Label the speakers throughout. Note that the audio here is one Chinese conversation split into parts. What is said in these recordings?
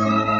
Speaker 1: Thank you.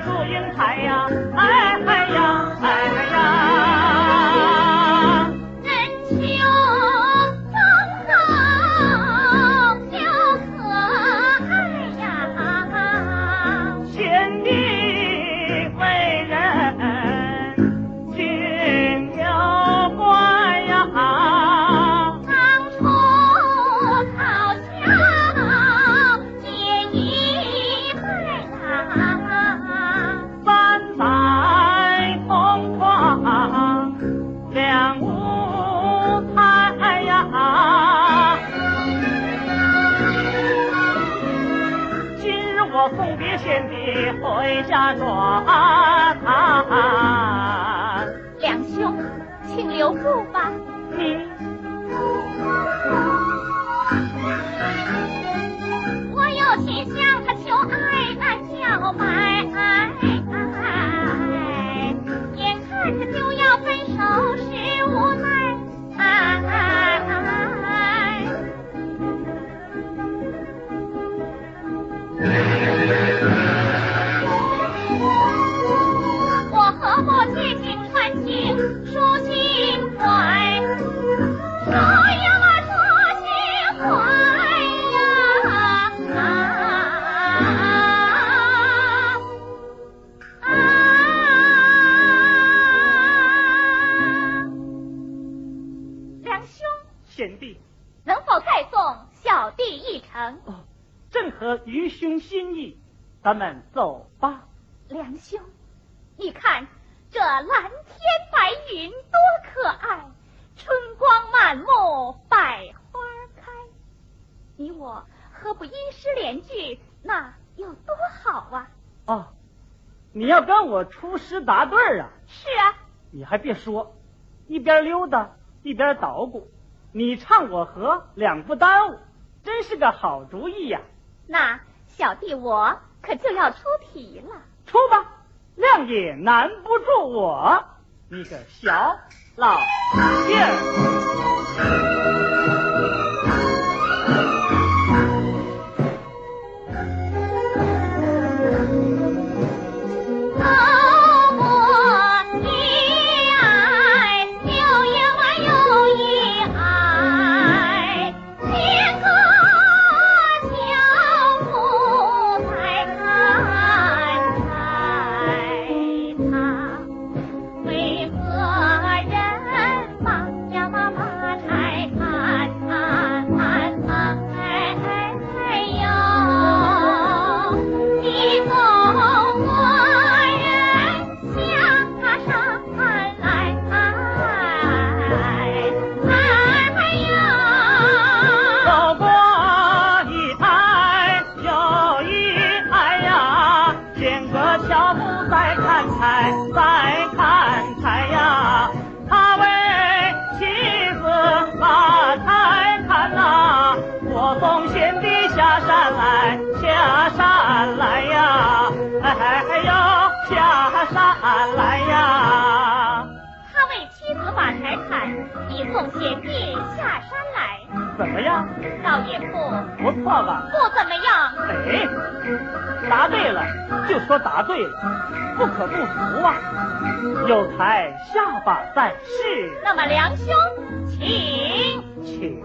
Speaker 2: 祝英台回家
Speaker 1: 两兄请留步吧。
Speaker 2: 咱们走吧，
Speaker 1: 梁兄，你看这蓝天白云多可爱，春光满目百花开。你我何不吟诗联句，那有多好啊！
Speaker 2: 哦，你要跟我出诗答对啊？
Speaker 1: 是啊。
Speaker 2: 你还别说，一边溜达一边捣鼓，你唱我和，两不耽误，真是个好主意呀。
Speaker 1: 那小弟我。可就要出题了，
Speaker 2: 出吧，亮也难不住我，你个小老弟
Speaker 1: 子把财产，已送贤弟下山来，
Speaker 2: 怎么样？
Speaker 1: 倒也不，
Speaker 2: 不错吧？
Speaker 1: 不怎么样。
Speaker 2: 哎，答对了，就说答对了，不可不服啊！有才下把再试。
Speaker 1: 那么梁兄，请
Speaker 2: 请。